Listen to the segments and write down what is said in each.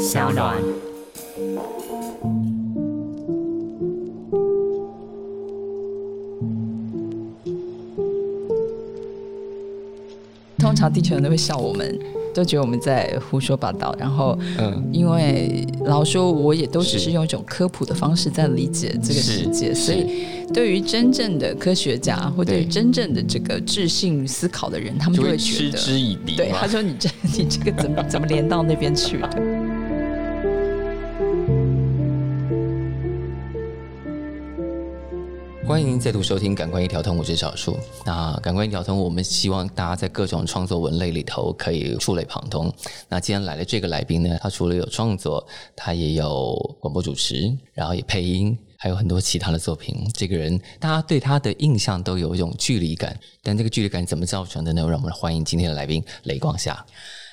小暖。通常地球人都会笑我们，都觉得我们在胡说八道。然后，嗯，因为老说，我也都只是是用一种科普的方式在理解这个世界，所以对于真正的科学家或对于真正的这个智性思考的人，他们就会觉得，嗤之以鼻对，他说你这 你这个怎么怎么连到那边去的？欢迎再度收听《感官一条通》，我是小树。那《感官一条通》，我们希望大家在各种创作文类里头可以触类旁通。那今天来的这个来宾呢，他除了有创作，他也有广播主持，然后也配音，还有很多其他的作品。这个人，大家对他的印象都有一种距离感，但这个距离感怎么造成的呢？让我们欢迎今天的来宾雷光夏。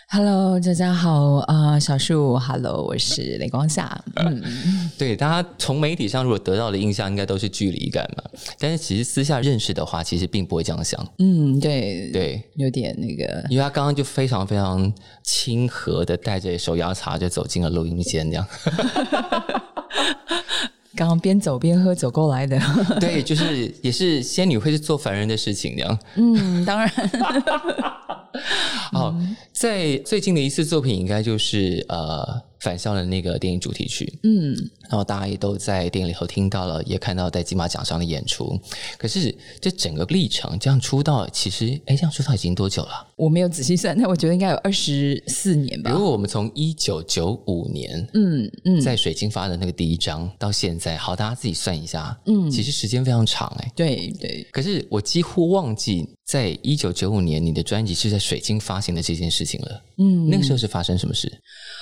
Hello，大家好，啊、小树，Hello，我是雷光夏，嗯，对，大家从媒体上如果得到的印象，应该都是距离感嘛。但是其实私下认识的话，其实并不会这样想。嗯，对，对，有点那个，因为他刚刚就非常非常亲和的带着手摇茶就走进了录音间，这样。刚刚边走边喝走过来的，对，就是也是仙女会是做凡人的事情，这样。嗯，当然，哦，在最近的一次作品，应该就是呃返校的那个电影主题曲。嗯，然后大家也都在电影里头听到了，也看到在金马奖上的演出。可是这整个历程，这样出道，其实哎，这样出道已经多久了？我没有仔细算，但我觉得应该有二十四年吧如，果我们从一九九五年，嗯嗯，在水晶发的那个第一章到现在，好，大家自己算一下，嗯其实时间非常长哎。对对，可是我几乎忘记，在一九九五年你的专辑是在水晶发行的这件事情了。嗯，那个时候是发生什么事？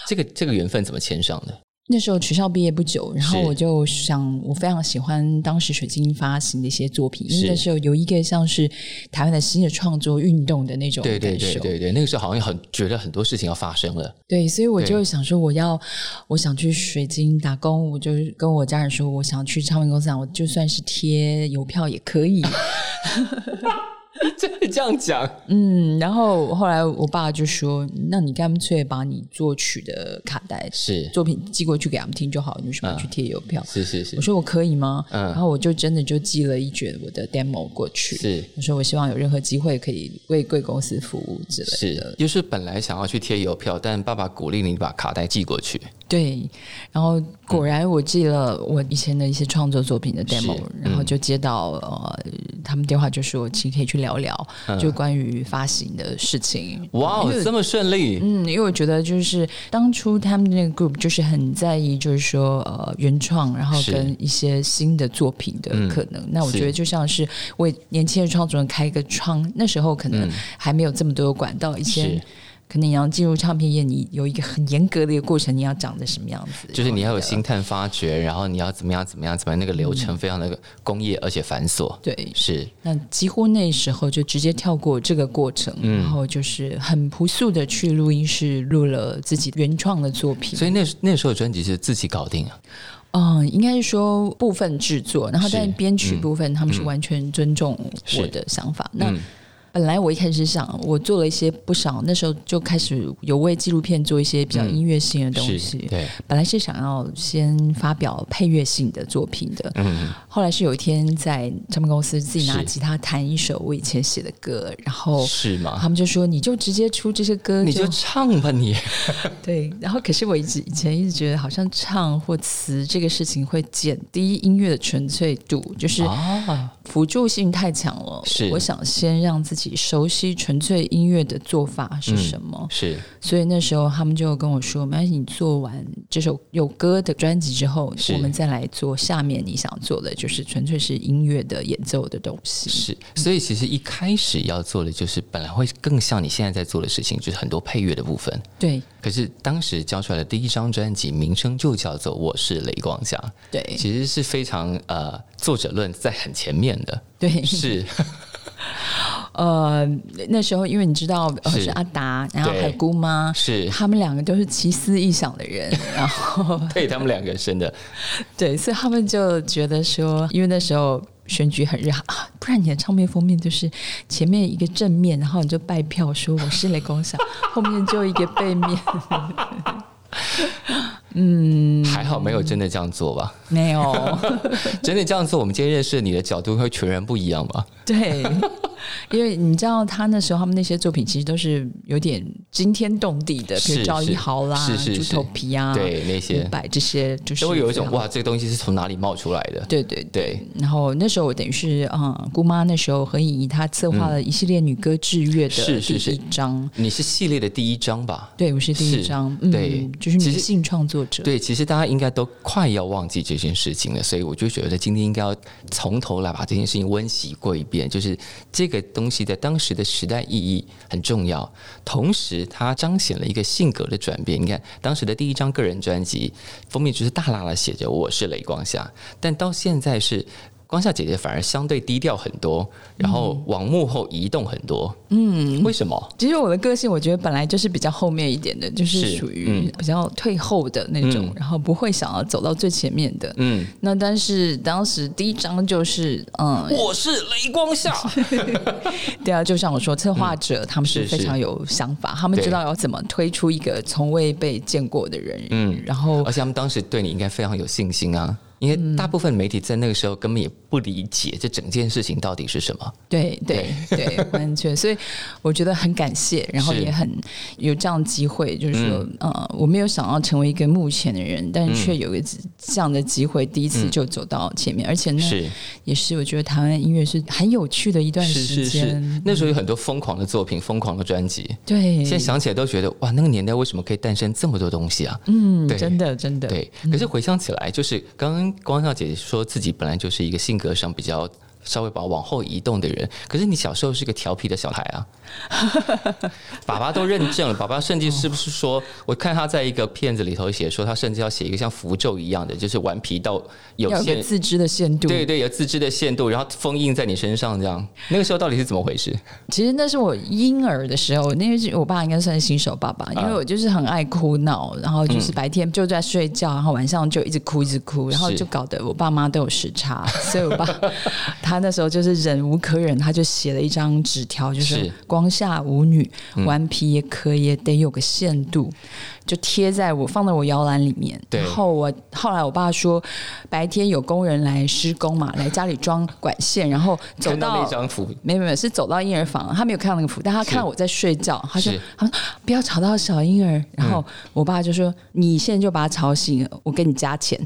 这个这个缘分怎么牵上的？那时候学校毕业不久，然后我就想，我非常喜欢当时水晶发行的一些作品，因为那时候有一个像是台湾的新的创作运动的那种对对对对对，那个时候好像很觉得很多事情要发生了。对，所以我对就想说，我要我想去水晶打工，我就跟我家人说，我想去唱片公司啊，我就算是贴邮票也可以。这样讲？嗯，然后后来我爸就说，那你干脆把你作曲的卡带是作品寄过去给他们听就好，你为什么要去贴邮票？是是是我说我可以吗？嗯然后我就真的就寄了一卷我的 demo 过去。是我说我希望有任何机会可以为贵公司服务之类的。是，就是本来想要去贴邮票，但爸爸鼓励你把卡带寄过去。对，然后果然我寄了我以前的一些创作作品的 demo，是然后就接到呃他们电话就说，其实可以去聊聊，就关于发行的事情。嗯哇哦这么顺利！嗯，因为我觉得就是当初他们那个 group 就是很在意，就是说呃原创，然后跟一些新的作品的嗯可能。那我觉得就像是为年轻的创作人开一个窗，那时候可能嗯还没有这么多管道，以前是。可能你要进入唱片业，你有一个很严格的一个过程，你要长得什么样子？就是你要有星探发掘，然后你要怎么样怎么样怎么样，那个流程非常的工业而且繁琐。对，是那几乎那时候就直接跳过这个过程，嗯然后就是很朴素的去录音室录了自己原创的作品。所以那那时候专辑是自己搞定啊。嗯，应该是说部分制作，然后是但编曲嗯部分、他们是完全尊重我的想法。那嗯本来我一开始想，我做了一些不少，那时候就开始有为纪录片做一些比较嗯音乐性的东是西。对，本来是想要先发表配乐性的作品的，嗯，后来是有一天在唱片公司自己拿吉他弹一首我以前写的歌，然后是吗？他们就说你就直接出这些歌，你就唱吧你。对。然后可是我一直以前一直觉得好像唱或词这个事情会减低音乐的纯粹度，就是啊，辅助性太强了。是我想先让自己熟悉纯粹音乐的做法是什么，是所以那时候他们就跟我说：“没关系，你做完这首有歌的专辑之后，我们再来做下面你想做的，就是纯粹是音乐的演奏的东西。”是，所以其实一开始要做的就是本来会更像你现在在做的事情，就是很多配乐的部分。对。可是当时交出来的第一张专辑名称就叫做《我是雷光夏》，对。其实是非常呃作者论在很前面的，对，是 呃，那时候因为你知道，呃、是。是阿达，然后对还有姑妈，是，他们两个都是奇思异想的人，然后 对他们两个真的。对，所以他们就觉得说，因为那时候选举很热啊，不然你的唱片封面就是前面一个正面，然后你就拜票说我是雷公想，后面就一个背面。嗯，还好没有真的这样做吧？没有，真的这样做，我们今天认识你的角度会全然不一样吧？对，因为你知道，他那时候他们那些作品其实都是有点惊天动地的，比如赵一豪啦、猪头皮啊，对那些摆这些，就是都会有一种哇，这个东西是从哪里冒出来的？对对对。然后那时候我等于是嗯，姑妈那时候何颖怡她策划了一系列女歌志乐的第一章，你是系列的第一章吧？对，我是第一章，对，就是女性创作者。对，其实大家应该都快要忘记这件事情了，所以我就觉得今天应该要从头来把这件事情温习过一遍。就是这这个东西在当时的时代意义很重要，同时它彰显了一个性格的转变。你看当时的第一张个人专辑封面就是大大的写着“我是雷光夏”，但到现在是。光夏姐姐反而相对低调很多，然后往幕后移动很多。嗯，为什么？其实我的个性，我觉得本来就是比较后面一点的，就是属于比较退后的那种，然后不会想要走到最前面的。嗯，那但是当时第一张就是，嗯，我是雷光夏。对啊，就像我说，策划者他们是非常有想法，他们知道要怎么推出一个从未被见过的人。嗯，然后而且他们当时对你应该非常有信心啊。因为大部分媒体在那个时候根本也不理解这整件事情到底是什么。对对对，完全。所以我觉得很感谢，然后也很有这样的机会，就是说，呃，我没有想要成为一个幕前的人，但是却有一个这样的机会，第一次就走到前面，而且呢，也是我觉得台湾音乐是很有趣的一段时间。那时候有很多疯狂的作品，疯狂的专辑。对，现在想起来都觉得哇，那个年代为什么可以诞生这么多东西啊？嗯，真的真的。对，可是回想起来，就是刚刚。光孝姐姐说自己本来就是一个性格上比较。稍微把往后移动的人，可是你小时候是个调皮的小孩啊，爸爸都认证了，爸爸甚至是不是说，我看他在一个片子里头写说，他甚至要写一个像符咒一样的，就是顽皮到有些自知的限度，对对，有自知的限度，然后封印在你身上这样。那个时候到底是怎么回事？其实那是我婴儿的时候，那个是我爸应该算是新手爸爸，因为我就是很爱哭闹，然后就是白天就在睡觉，然后晚上就一直哭一直哭，然后就搞得我爸妈都有时差，所以我爸他。他那时候就是忍无可忍，他就写了一张纸条，就是“光下舞女，顽皮也可也得有个限度”，就贴在我放在我摇篮里面。然后我后来我爸说，白天有工人来施工嘛，来家里装管线，然后走到那张符，没有没有，是走到婴儿房，他没有看到那个符，但他看到我在睡觉，他说：“他说不要吵到小婴儿。”然后我爸就说：“你现在就把他吵醒，我给你加钱。”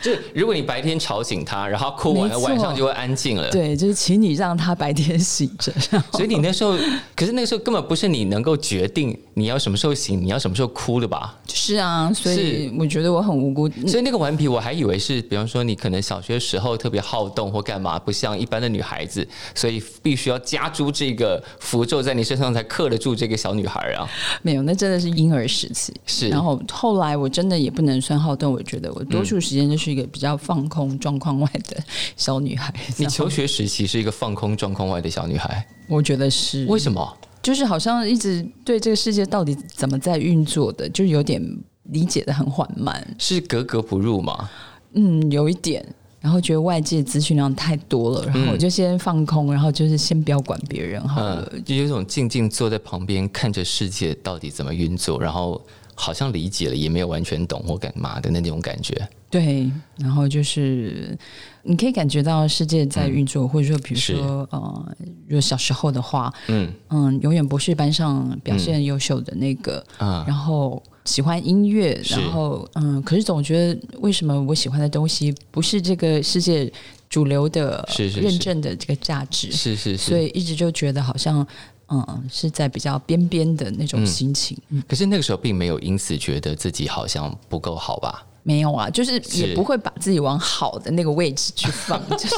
就如果你白天吵醒他，然后哭完了，晚上就会安静了。对，就是请你让他白天醒着。所以你那时候，可是那个时候根本不是你能够决定你要什么时候醒，你要什么时候哭的吧？是啊，所以我觉得我很无辜。所以那个顽皮，我还以为是，比方说你可能小学时候特别好动或干嘛，不像一般的女孩子，所以必须要加诸这个符咒在你身上才克得住这个小女孩啊。没有，那真的是婴儿时期。是，然后后来我真的也不能算好动，我觉得我多数时间就是。一个比较放空状况外的小女孩。你求学时期是一个放空状况外的小女孩？我觉得是。为什么？就是好像一直对这个世界到底怎么在运作的，就有点理解的很缓慢，是格格不入吗？嗯，有一点。然后觉得外界资讯量太多了，然后我就先放空，然后就是先不要管别人好了，就有一种静静坐在旁边看着世界到底怎么运作，然后。好像理解了，也没有完全懂或干嘛的那种感觉。对，然后就是你可以感觉到世界在运作，或者说，比如说，呃，如果小时候的话，嗯嗯，永远不是班上表现优秀的那个，啊，然后喜欢音乐，然后嗯，可是总觉得为什么我喜欢的东西不是这个世界主流的、认证的这个价值？是是是，所以一直就觉得好像。嗯，是在比较边边的那种心情。可是那个时候并没有因此觉得自己好像不够好吧？没有啊，就是也不会把自己往好的那个位置去放，就是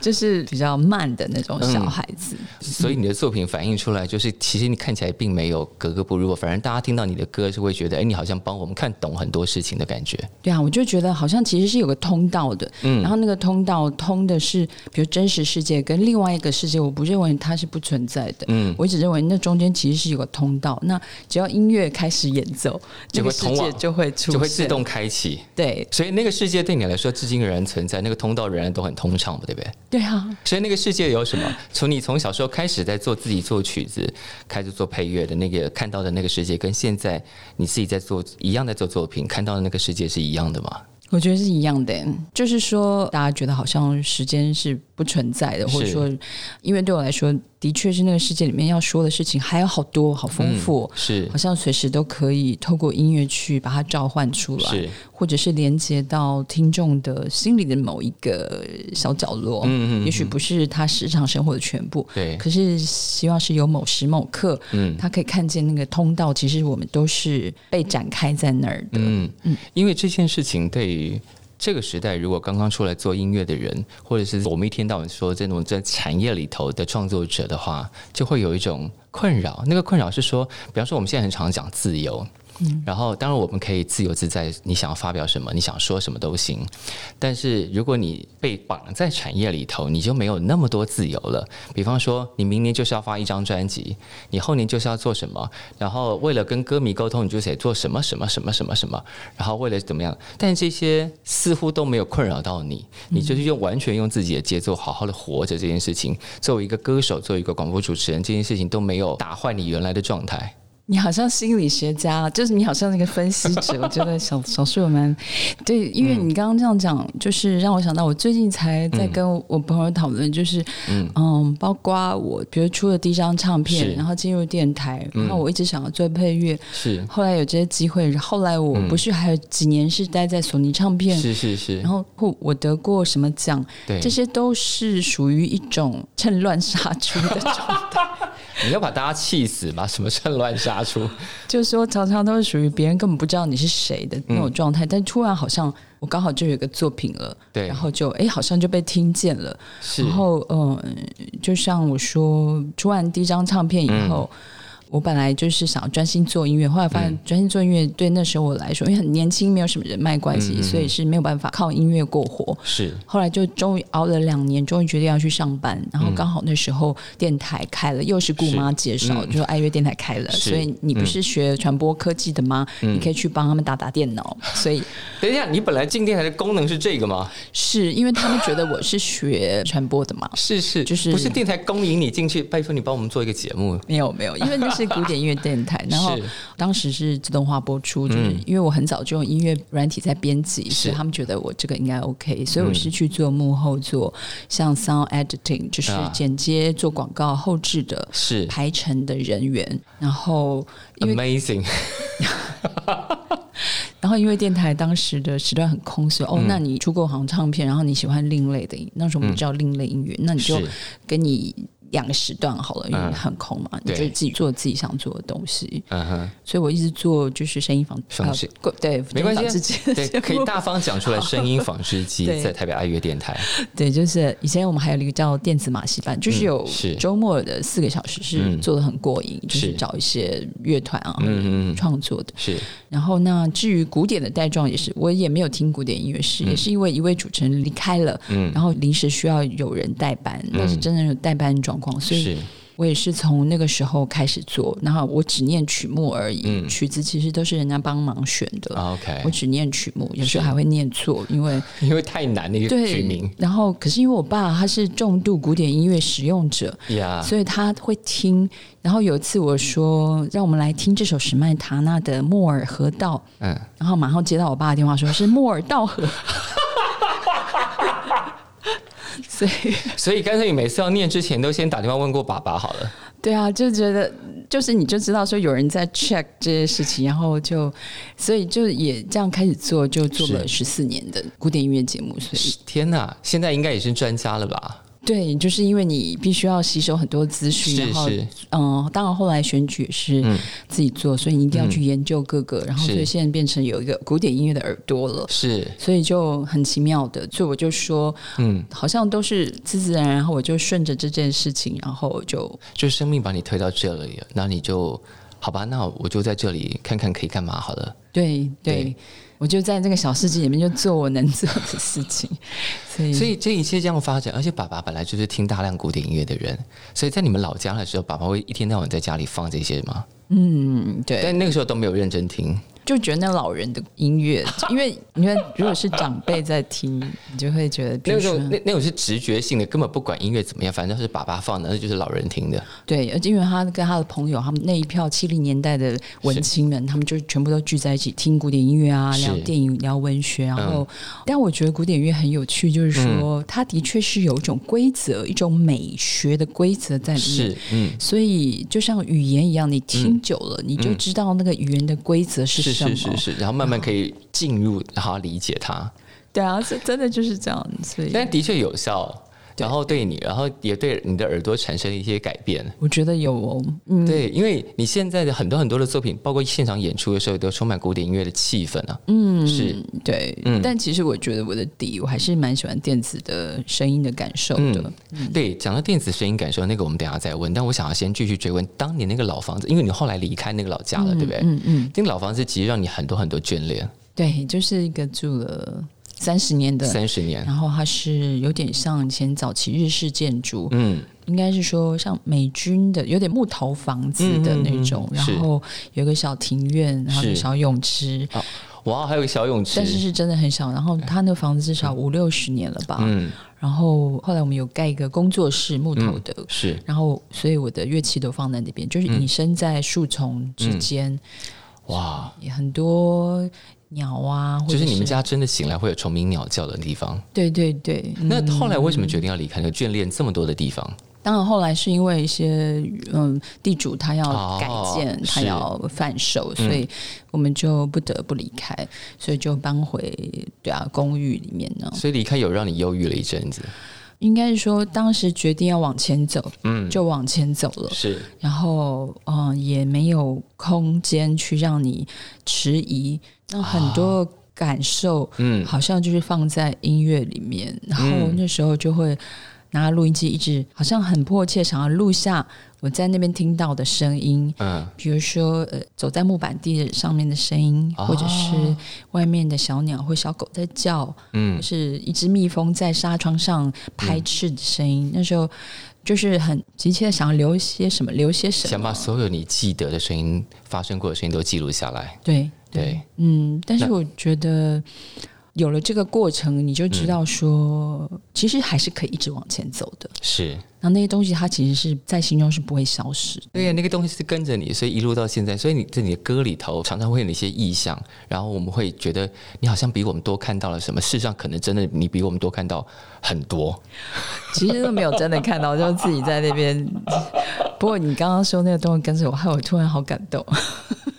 就是比较慢的那种小孩子。所以你的作品反映出来，就是其实你看起来并没有格格不入，反正大家听到你的歌是会觉得，哎，你好像帮我们看懂很多事情的感觉。对啊，我就觉得好像其实是有个通道的，嗯，然后那个通道通的是，比如真实世界跟另外一个世界，我不认为它是不存在的，嗯，我一直认为那中间其实是有个通道。那只要音乐开始演奏，这个世界就会出，就会自动开。开启。对所以那个世界对你来说至今仍然存在，那个通道仍然都很通畅嘛，对不对？对啊，所以那个世界有什么？从你从小时候开始在做自己做曲子，开始做配乐的那个看到的那个世界，跟现在你自己在做一样在做作品看到的那个世界是一样的吗？我觉得是一样的，就是说大家觉得好像时间是不存在的，或者说，因为对我来说，的确是那个世界里面要说的事情还有好多，好丰富。是好像随时都可以透过音乐去把它召唤出来，是，或者是连接到听众的心里的某一个小角落。嗯嗯也许不是他日常生活的全部，对，可是希望是有某时某刻，嗯他可以看见那个通道，其实我们都是被展开在那儿的。嗯嗯，因为这件事情对于。这个时代，如果刚刚出来做音乐的人，或者是我们一天到晚说这种在产业里头的创作者的话，就会有一种困扰。那个困扰是说，比方说我们现在很常讲自由，然后当然我们可以自由自在，你想要发表什么，你想说什么都行。但是如果你被绑在产业里头，你就没有那么多自由了。比方说，你明年就是要发一张专辑，你后年就是要做什么，然后为了跟歌迷沟通，你就得做什么什么什么什么什么，然后为了怎么样？但这些似乎都没有困扰到你，你就是用完全用自己的节奏好好的活着这件事情。作为一个歌手，作为一个广播主持人，这件事情都没有打坏你原来的状态。你好像心理学家，就是你好像那个分析者。我觉得小小树我们对，因为你刚刚这样讲，就是让我想到我最近才在跟我朋友讨论，就是嗯包括我比如出了第一张唱片，然后进入电台，然后我一直想要做配乐，是后来有这些机会，后来我不是还有几年是待在索尼唱片，是是是然，后或我得过什么奖，对，这些都是属于一种趁乱杀出的状态。你要把大家气死吗？什么趁乱杀出？就是说，常常都是属于别人根本不知道你是谁的那种状态，但突然好像我刚好就有一个作品了，对然后就哎，好像就被听见了。然后嗯、呃就像我说，出完第一张唱片以后。我本来就是想要专心做音乐，后来发现专心做音乐对那时候我来说，因为很年轻，没有什么人脉关系，所以是没有办法靠音乐过活。是后来就终于熬了两年，终于决定要去上班。然后刚好那时候电台开了，又是姑妈介绍，嗯就说爱乐电台开了，所以你不是学传播科技的吗？你可以去帮他们打打电脑。所以 等一下，你本来进电台的功能是这个吗？是因为他们觉得我是学传播的嘛？是是，就是不是电台恭迎你进去，拜托你帮我们做一个节目。没有没有，因为那是古典音乐电台，然后当时是自动化播出，就是嗯。因为我很早就用音乐软体在编辑，所以他们觉得我这个应该 OK，所以我是去做幕后做像 sound editing，就是啊。剪接、做广告后置的是。排成的人员，然后因为 amazing，然后因为电台当时的时段很空，所以嗯。哦，那你出过行唱片，然后你喜欢另类的，那时候我们叫另类音乐，那你就是。给你两个时段好了，因为嗯。很空嘛，你对。就自己做自己想做的东西。嗯哼，所以我一直做就是声音纺纺织呃对，没关系之间对，可以大方讲出来。声音纺织机 在台北爱乐电台，对，就是以前我们还有一个叫电子马戏班，就是有周末的四个小时是嗯做的很过瘾，就是是。找一些乐团啊嗯嗯嗯。创作的。是。然后那至于古典的带状也是，我也没有听古典音乐史，也是因为一位主持人离开了，嗯。然后临时需要有人代班，但是真的有代班状况，所以我也是从那个时候开始做，然后我只念曲目而已，嗯曲子其实都是人家帮忙选的。啊 OK，我只念曲目，有时候还会念错，因为 因为太难那个对然后可是因为我爸他是重度古典音乐使用者，呀，所以他会听。然后有一次我说，让我们来听这首史麦塔纳的《莫尔河道》，嗯，然后马上接到我爸的电话，说是莫尔道河。所以，所以干脆你每次要念之前都先打电话问过爸爸好了。对啊，就觉得就是你就知道说有人在 check 这些事情，然后就所以就也这样开始做，就做了十四年的古典音乐节目。所以天哪，现在应该也是专家了吧？对，就是因为你必须要吸收很多资讯，然后是。嗯，当然后来选举是嗯。自己做，所以你一定要去研究各个，然后所以现在变成有一个古典音乐的耳朵了。是，所以就很奇妙的，所以我就说，嗯，好像都是自自然然，然后我就顺着这件事情，然后就就生命把你推到这里了，那你就好吧，那我就在这里看看可以干嘛好了。对对对我就在这个小世界里面就做我能做的事情，所以所以这一切这样发展，而且爸爸本来就是听大量古典音乐的人，所以在你们老家的时候，爸爸会一天到晚在家里放这些吗？嗯，对，但那个时候都没有认真听。就觉得那老人的音乐，因为你看如果是长辈在听，你就会觉得那种那那种是直觉性的，根本不管音乐怎么样，反正是爸爸放的，那就是老人听的。对，而且因为他跟他的朋友，他们那一票七零年代的文青们，他们就全部都聚在一起听古典音乐啊，聊电影，聊文学。然后，但我觉得古典音乐很有趣，就是说它的确是有一种规则，一种美学的规则在里面。是，嗯，所以就像语言一样，你听久了，你就知道那个语言的规则是什么，是是是，然后慢慢可以进入，然后理解它。对啊，这真的就是这样，所以但的确有效。然后对你，然后也对你的耳朵产生一些改变。我觉得有哦，嗯，对，因为你现在的很多很多的作品，包括现场演出的时候，都充满古典音乐的气氛啊。嗯，是对，嗯。但其实我觉得我的底，我还是蛮喜欢电子的声音的感受的。对，讲到电子声音感受，那个我们等下再问。但我想要先继续追问，当年那个老房子，因为你后来离开那个老家了，对不对？嗯嗯。那个老房子其实让你很多很多眷恋。对，就是一个住了。三十年的，三十年，然后它是有点像以前早期日式建筑，嗯，应该是说像美军的有点木头房子的那种，然后有个小庭院，然后有小泳池，哇，还有个小泳池，但是是真的很小。然后他那个房子至少五六十年了吧，嗯，然后后来我们有盖一个工作室，木头的，是，然后所以我的乐器都放在那边，就是隐身在树丛之间，哇，也很多。鸟啊，就是你们家真的醒来会有虫鸣鸟叫的地方。对对对。那后来为什么决定要离开那个眷恋这么多的地方？当然，后来是因为一些嗯地主他要改建，他要贩售，所以我们就不得不离开，所以就搬回对啊公寓里面呢。所以离开有让你忧郁了一阵子。应该是说，当时决定要往前走，嗯，就往前走了。是，然后嗯，也没有空间去让你迟疑。那很多感受，嗯，好像就是放在音乐里面。然后那时候就会拿录音机，一直好像很迫切想要录下。我在那边听到的声音，嗯，比如说呃，走在木板地上面的声音，或者是外面的小鸟或小狗在叫，嗯，是一只蜜蜂在纱窗上拍翅的声音。那时候就是很急切的想要留些什么，留些什么，想把所有你记得的声音、发生过的声音都记录下来。对对，嗯，但是我觉得。有了这个过程，你就知道说，其实还是可以一直往前走的。是，那那些东西它其实是在心中是不会消失。对呀，那个东西是跟着你，所以一路到现在，所以你在你的歌里头常常会有一些意象，然后我们会觉得你好像比我们多看到了什么。事实上，可能真的你比我们多看到很多。其实都没有真的看到，就自己在那边。不过你刚刚说那个东西跟着我，害我突然好感动。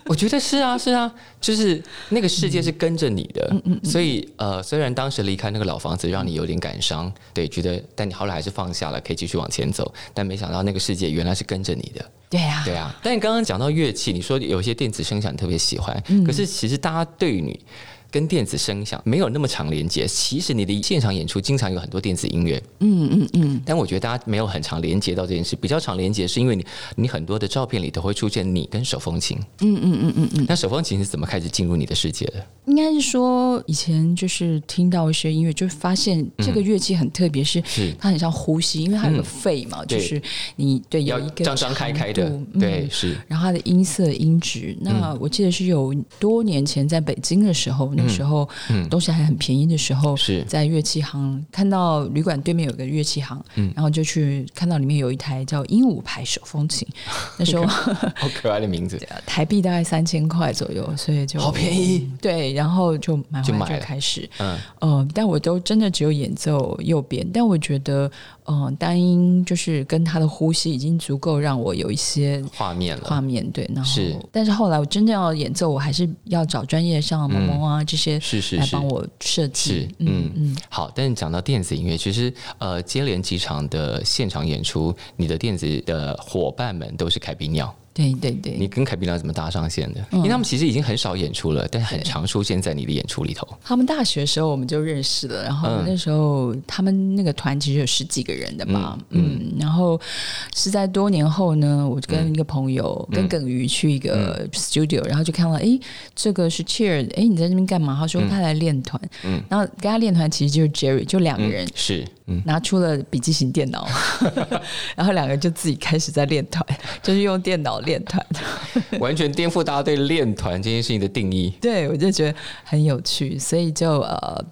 我觉得是啊，是啊，就是那个世界是跟着你的，所以呃，虽然当时离开那个老房子让你有点感伤，对，觉得，但你后来还是放下了，可以继续往前走。但没想到那个世界原来是跟着你的，对呀，对啊。但你刚刚讲到乐器，你说有些电子声响特别喜欢，可是其实大家对于你。跟电子声响没有那么长连接。其实你的现场演出经常有很多电子音乐，嗯嗯嗯。但我觉得大家没有很长连接到这件事，比较长连接是因为你你很多的照片里头会出现你跟手风琴，嗯嗯嗯嗯嗯。那手风琴是怎么开始进入你的世界的？应该是说以前就是听到一些音乐，就发现这个乐器很特别，是它很像呼吸，因为它有个肺嘛，就是你对要一个张张开开的，对是。然后它的音色音质，那我记得是有多年前在北京的时候。时候，嗯，东西还很便宜的时候，是。在乐器行看到旅馆对面有个乐器行，嗯，然后就去看到里面有一台叫鹦鹉牌手风琴，那时候 好可爱的名字，台币大概三千块左右，所以就好便宜，对，然后就买回来就开始，嗯，呃，但我都真的只有演奏右边，但我觉得。嗯，单音就是跟他的呼吸已经足够让我有一些画面了。画面对，然后是，但是后来我真正要演奏，我还是要找专业像萌萌啊这些是是来帮我设计。是，嗯嗯。好，但是讲到电子音乐，其实呃，接连几场的现场演出，你的电子的伙伴们都是凯比鸟。对对对，你跟凯碧拉怎么搭上线的？因为他们其实已经很少演出了，但很常出现在你的演出里头。他们大学的时候我们就认识了，然后那时候他们那个团其实有十几个人的嘛，嗯，然后是在多年后呢，我就跟一个朋友跟耿瑜去一个 studio，然后就看到，哎，这个是 Cheer，哎，你在这边干嘛？他说他来练团，嗯，然后跟他练团其实就是 Jerry，就两个人是。拿出了笔记型电脑，然后两个就自己开始在练团，就是用电脑练团，完全颠覆大家对练团这件事情的定义。对，我就觉得很有趣，所以就呃。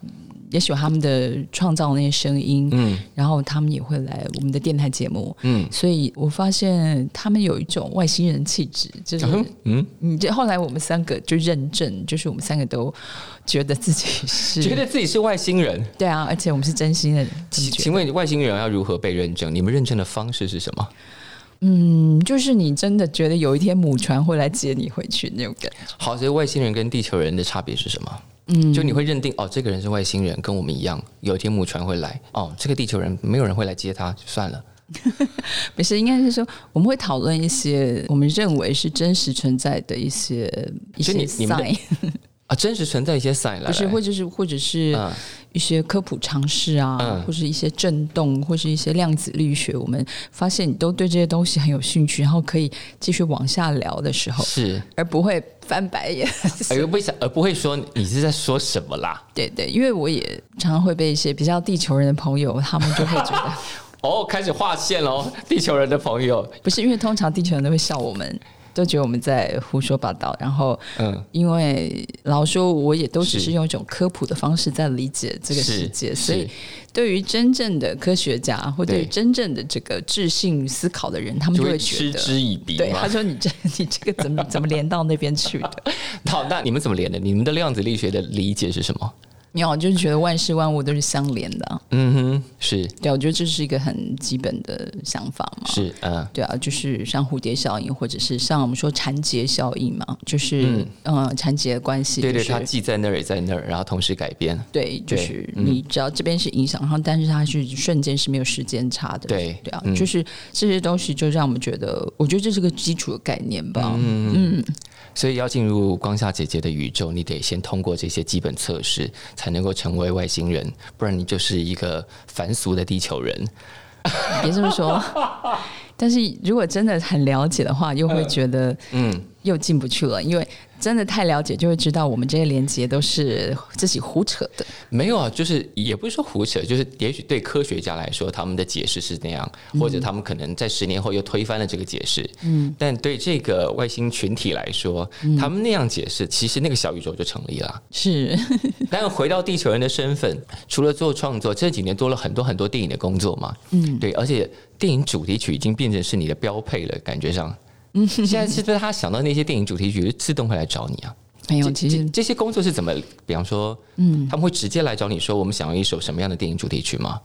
也许他们的创造那些声音，嗯，然后他们也会来我们的电台节目，嗯，所以我发现他们有一种外星人气质，就是嗯，你这后来我们三个就认证，就是我们三个都觉得自己是 觉得自己是外星人，对啊，而且我们是真心的。请问外星人要如何被认证？你们认证的方式是什么？嗯，就是你真的觉得有一天母船会来接你回去那种感觉。好，所以外星人跟地球人的差别是什么？嗯，就你会认定哦，这个人是外星人，跟我们一样，有一天母船会来。哦，这个地球人没有人会来接他，就算了。不是，应该是说我们会讨论一些我们认为是真实存在的一些一些 sign 啊，真实存在一些 sign，不是，或者是或者是。一些科普常识啊，或是一些震动，或是一些量子力学，我们发现你都对这些东西很有兴趣，然后可以继续往下聊的时候，是而不会翻白眼，而不想而不会说你是在说什么啦？对对，因为我也常常会被一些比较地球人的朋友，他们就会觉得 哦，开始划线喽，地球人的朋友不是因为通常地球人都会笑我们。都觉得我们在胡说八道，然后，嗯，因为老说我也都只是用一种科普的方式在理解这个世界，所以对于真正的科学家或对真正的这个智性思考的人，他们就会嗤之以鼻。对，他说：“你这你这个怎么怎么连到那边去的？” 好，那你们怎么连的？你们的量子力学的理解是什么？你好，就是觉得万事万物都是相连的。嗯哼，是对，我觉得这是一个很基本的想法嘛。是，嗯，对啊，就是像蝴蝶效应，或者是像我们说缠结效应嘛，就是嗯，缠结的关系。对对，它既在那儿也在那儿，然后同时改变。对，就是你只要这边是影响，然后但是它是瞬间是没有时间差的。对对啊，就是这些东西就让我们觉得，我觉得这是个基础的概念吧。嗯嗯。所以要进入光夏姐姐的宇宙，你得先通过这些基本测试，才能够成为外星人，不然你就是一个凡俗的地球人。别这么说，但是如果真的很了解的话，又会觉得，嗯，又进不去了，因为。真的太了解，就会知道我们这些连接都是自己胡扯的。没有啊，就是也不是说胡扯，就是也许对科学家来说，他们的解释是那样，或者他们可能在十年后又推翻了这个解释。嗯，但对这个外星群体来说，他们那样解释，其实那个小宇宙就成立了。是，但回到地球人的身份，除了做创作，这几年多了很多很多电影的工作嘛。嗯，对，而且电影主题曲已经变成是你的标配了，感觉上。嗯，现在是不是他想到那些电影主题曲，自动会来找你啊？没有，其实这些工作是怎么？比方说，嗯，他们会直接来找你说，我们想要一首什么样的电影主题曲吗？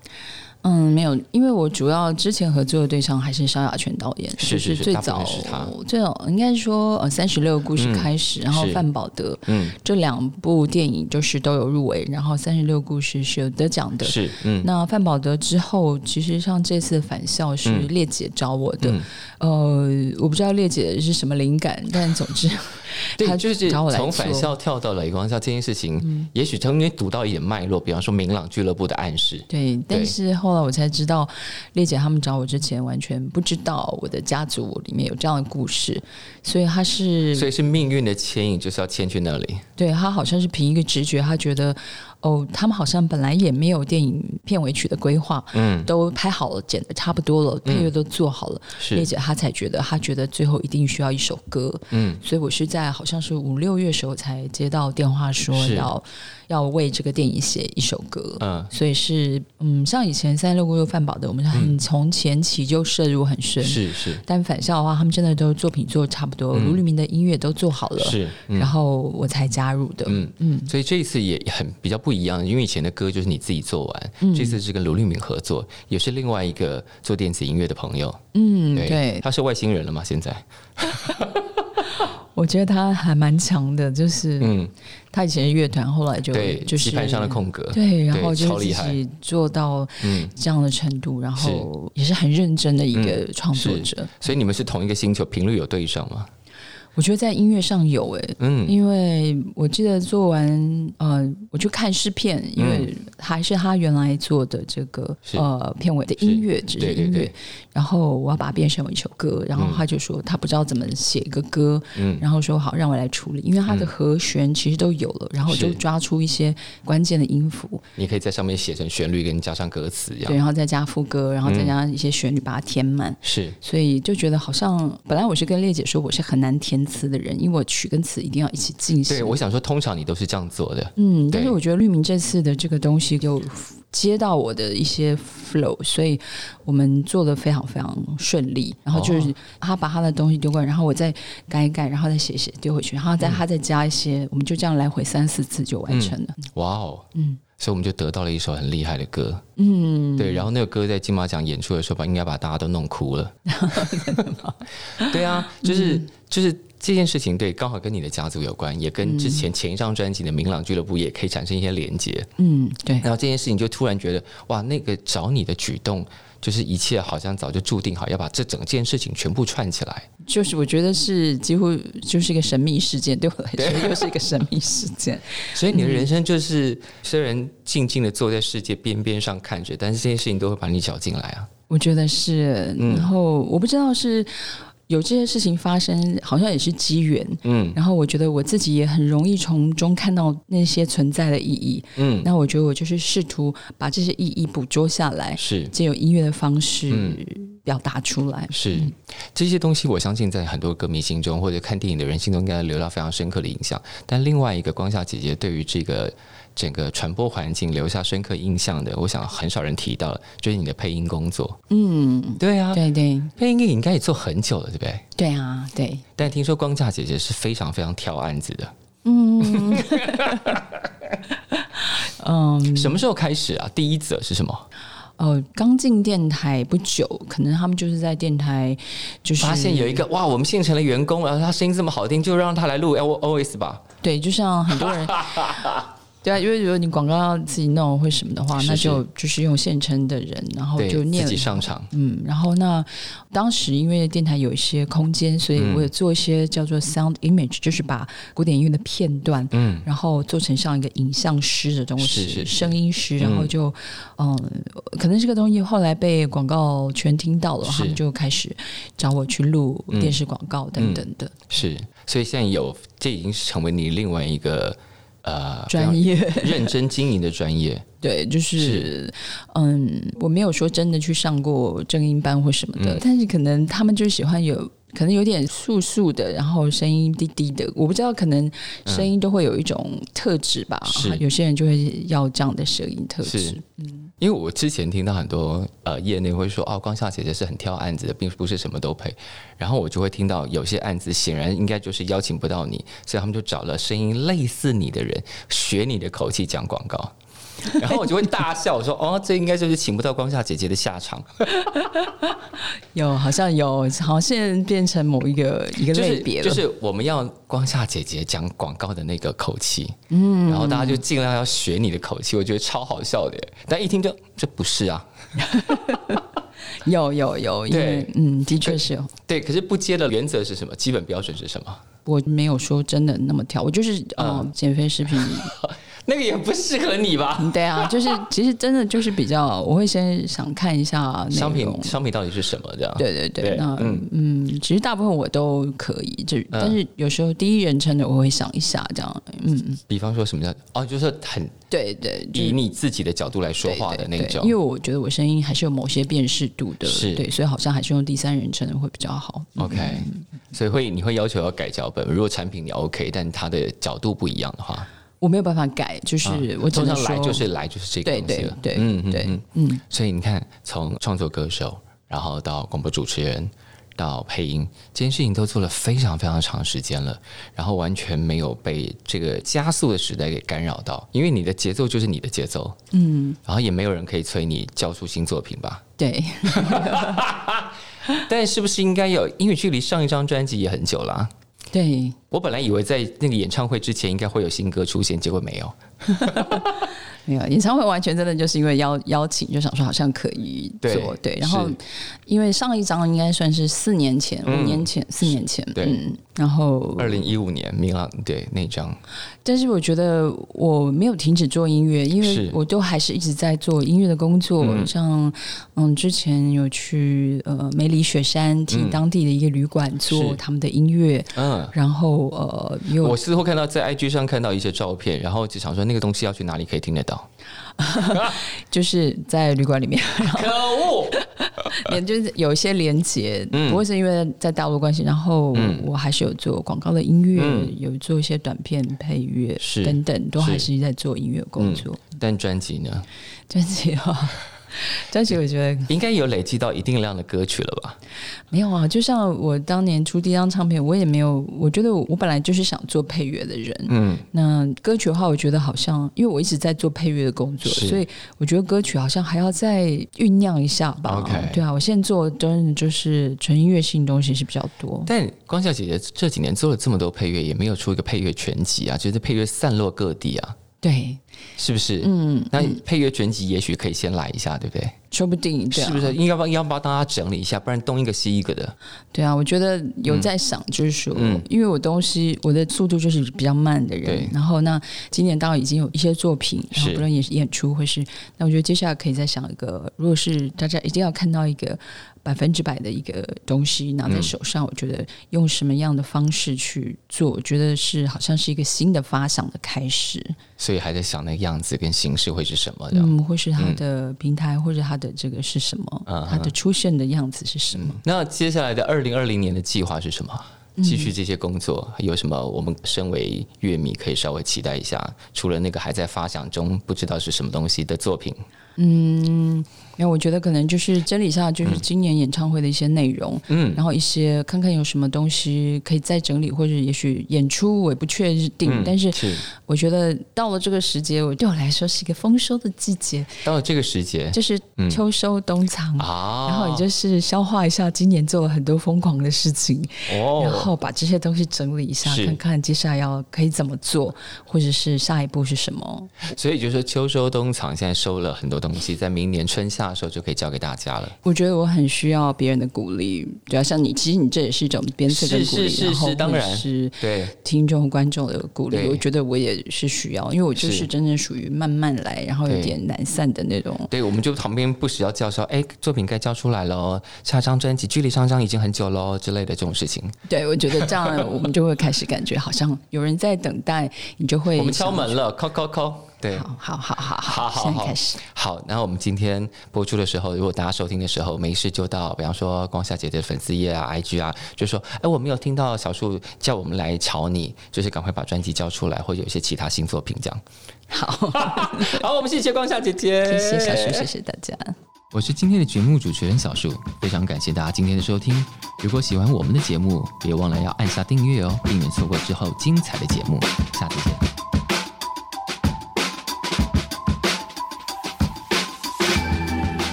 嗯，没有，因为我主要之前合作的对象还是萧亚全导演，是是是，最早最早应该是说呃三十六个故事开始，然后范宝德，嗯，这两部电影就是都有入围，然后三十六故事是有得奖的，是嗯，那范宝德之后，其实像这次返校是烈姐找我的，呃，我不知道烈姐是什么灵感，但总之。对，就是从返校跳到雷光校这件事情，也许曾经读到一点脉络，比方说明朗俱乐部的暗示。对，但是后来我才知道，丽姐他们找我之前完全不知道我的家族里面有这样的故事，所以他是，所以是命运的牵引，就是要牵去那里。对他好像是凭一个直觉，他觉得。哦，他们好像本来也没有电影片尾曲的规划，嗯，都拍好了，剪的差不多了，配乐都做好了，丽姐她才觉得，她觉得最后一定需要一首歌，嗯，所以我是在好像是五六月时候才接到电话说要。要为这个电影写一首歌，嗯，所以是嗯，像以前三六五六饭宝的，我们很从前期就摄入很深，是是。但返校的话，他们真的都作品做差不多，卢立明的音乐都做好了，是，然后我才加入的，嗯。嗯。所以这一次也很比较不一样，因为以前的歌就是你自己做完，这次是跟卢立敏合作，也是另外一个做电子音乐的朋友，嗯，对，他是外星人了吗？现在？我觉得他还蛮强的，就是嗯，他以前是乐团，后来就就是盘上的空格，对，然后就自己做到嗯。这样的程度，然后也是很认真的一个创作者。所以你们是同一个星球，频率有对上吗？我觉得在音乐上有诶，嗯，因为我记得做完呃，我去看试片，因为还是他原来做的这个呃片尾的音乐，只是音乐。然后我要把它变成一首歌，然后他就说他不知道怎么写一个歌，嗯，然后说好让我来处理，因为他的和弦其实都有了，然后就抓出一些关键的音符。你可以在上面写成旋律，跟你加上歌词一样，对，然后再加副歌，然后再加一些旋律把它填满。是，所以就觉得好像本来我是跟烈姐说我是很难填词的人，因为我曲跟词一定要一起进行。对，我想说通常你都是这样做的，嗯，但是我觉得绿明这次的这个东西就。接到我的一些 flow，所以我们做的非常非常顺利。然后就是他把他的东西丢过来，然后我再改一改，然后再写写丢回去，然后再他再加一些，我们就这样来回三四次就完成了。哇哦，嗯，所以我们就得到了一首很厉害的歌。嗯，对。然后那个歌在金马奖演出的时候吧，应该把大家都弄哭了。对啊，就是就是。这件事情对，刚好跟你的家族有关，也跟之前前一张专辑的《明朗俱乐部》也可以产生一些连接。嗯，对。然后这件事情就突然觉得，哇，那个找你的举动，就是一切好像早就注定好要把这整件事情全部串起来。就是我觉得是几乎就是一个神秘事件，对我来说 又是一个神秘事件。所以你的人生就是虽然静静的坐在世界边边上看着，但是这些事情都会把你搅进来啊。我觉得是，然后我不知道是。有这些事情发生，好像也是机缘。嗯，然后我觉得我自己也很容易从中看到那些存在的意义。嗯，那我觉得我就是试图把这些意义捕捉下来，是借由音乐的方式表达出来。是这些东西，我相信在很多歌迷心中或者看电影的人心中，应该留下非常深刻的印象。但另外一个光夏姐姐对于这个。整个传播环境留下深刻印象的，我想很少人提到了，就是你的配音工作。嗯，对啊，对对，配音应该也做很久了，对不对？对啊，对。但听说光架姐姐是非常非常挑案子的。嗯，嗯，什么时候开始啊？第一则是什么？呃，刚进电台不久，可能他们就是在电台就是发现有一个哇，我们现成的员工，然后他声音这么好听，就让他来录 L O S 吧。对，就像很多人。对啊，因为如果你广告要自己弄或什么的话，那就就是用现成的人，然后就念自己上场。嗯，然后那当时因为电台有一些空间，所以我有做一些叫做 sound image，就是把古典音乐的片段，嗯，然后做成像一个影像师的东西，声音师，然后就嗯，可能这个东西后来被广告圈听到了，他们就开始找我去录电视广告等等的。是，所以现在有这已经是成为你另外一个。呃，专业 认真经营的专业，对，就是嗯，我没有说真的去上过正音班或什么的，但是可能他们就喜欢有。可能有点素素的，然后声音低低的，我不知道，可能声音都会有一种特质吧。是，有些人就会要这样的声音特质。嗯，因为我之前听到很多呃业内会说，哦，光夏姐姐是很挑案子的，并不是什么都配。然后我就会听到有些案子显然应该就是邀请不到你，所以他们就找了声音类似你的人，学你的口气讲广告。然后我就会大笑，我说：“哦，这应该就是请不到光夏姐姐的下场。”有，好像有，好像变成某一个一个类别了。就是我们要光夏姐姐讲广告的那个口气，嗯，然后大家就尽量要学你的口气，我觉得超好笑的。但一听就这不是啊，有 有有，对，嗯，的确是有。对，可是不接的原则是什么？基本标准是什么？我没有说真的那么挑，我就是呃，减肥食品。那个也不适合你吧？对啊，就是其实真的就是比较，我会先想看一下商品商品到底是什么这样。对对对，那嗯嗯，其实大部分我都可以，就但是有时候第一人称的我会想一下这样。嗯嗯，比方说什么叫哦，就是很对对，以你自己的角度来说话的那种。因为我觉得我声音还是有某些辨识度的，是对，所以好像还是用第三人称的会比较好。OK，所以会你会要求要改脚本，如果产品你 OK，但它的角度不一样的话。我没有办法改，就是我通常来就是来就是这个东西了。对嗯对嗯，所以你看，从创作歌手，然后到广播主持人，到配音，这件事情都做了非常非常长时间了，然后完全没有被这个加速的时代给干扰到，因为你的节奏就是你的节奏，嗯，然后也没有人可以催你交出新作品吧？对，但是不是应该有？因为距离上一张专辑也很久了。对我本来以为在那个演唱会之前应该会有新歌出现，结果没有。没有演唱会，完全真的就是因为邀邀请，就想说好像可以做对。然后因为上一张应该算是四年前、五年前、四年前，嗯，然后二零一五年明朗对那张。但是我觉得我没有停止做音乐，因为我都还是一直在做音乐的工作。像嗯，之前有去呃梅里雪山听当地的一个旅馆做他们的音乐，嗯，然后呃，我似乎看到在 IG 上看到一些照片，然后就想说那个东西要去哪里可以听得到。就是在旅馆里面，可恶，连就是有一些连接，不过是因为在大陆关系，然后我还是有做广告的音乐，有做一些短片配乐，是等等，都还是在做音乐工作。但专辑呢？专辑啊。专辑我觉得 应该有累积到一定量的歌曲了吧？没有啊，就像我当年出第一张唱片，我也没有。我觉得我本来就是想做配乐的人，嗯，那歌曲的话，我觉得好像因为我一直在做配乐的工作，所以我觉得歌曲好像还要再酝酿一下吧。OK，对啊，我现在做真的就是纯音乐性东西是比较多。但光孝姐姐这几年做了这么多配乐，也没有出一个配乐全集啊，就是配乐散落各地啊。对。是不是？嗯，那配乐全集也许可以先来一下，对不对？说不定，是不是？应该帮要帮大家整理一下，不然东一个西一个的。对啊，我觉得有在想，就是说，因为我东西我的速度就是比较慢的人，然后那今年当然已经有一些作品，然后不论也是演出，或是那我觉得接下来可以再想一个，如果是大家一定要看到一个百分之百的一个东西拿在手上，我觉得用什么样的方式去做，我觉得是好像是一个新的发想的开始。所以还在想那个样子跟形式会是什么？嗯，会是它的平台，或者它的这个是什么？它的出现的样子是什么？那接下来的二零二零年的计划是什么？继续这些工作有什么？我们身为乐迷可以稍微期待一下。除了那个还在发想中不知道是什么东西的作品，嗯。因为我觉得可能就是整理一下，就是今年演唱会的一些内容，嗯，然后一些看看有什么东西可以再整理，或者也许演出我也不确定，但是我觉得到了这个时节，我对我来说是一个丰收的季节。到了这个时节，就是秋收冬藏啊，然后也就是消化一下今年做了很多疯狂的事情，哦，然后把这些东西整理一下，看看接下来要可以怎么做，或者是下一步是什么。所以就是说秋收冬藏，现在收了很多东西，在明年春夏。时候就可以交给大家了。我觉得我很需要别人的鼓励，主要，像你，其实你这也是一种鞭策跟鼓励，然后当然是对听众观众的鼓励。我觉得我也是需要，因为我就是真正属于慢慢来，然后有点难散的那种。对，我们就旁边不时要叫说：“哎，作品该交出来了，下张专辑距离上张已经很久喽”之类的这种事情。对，我觉得这样我们就会开始感觉好像有人在等待，你就会 我们敲门了，敲敲敲。对，好好好好好，现在开始。好，然后我们今天播出的时候，如果大家收听的时候没事，就到比方说光夏姐姐的粉丝页啊、IG 啊，就说，哎，我没有听到小树叫我们来吵你，就是赶快把专辑交出来，或者有一些其他新作品这样。好，好，我们谢谢光夏姐姐，谢谢小树，谢谢大家。我是今天的节目主持人小树，非常感谢大家今天的收听。如果喜欢我们的节目，别忘了要按下订阅哦，避免错过之后精彩的节目。下次见。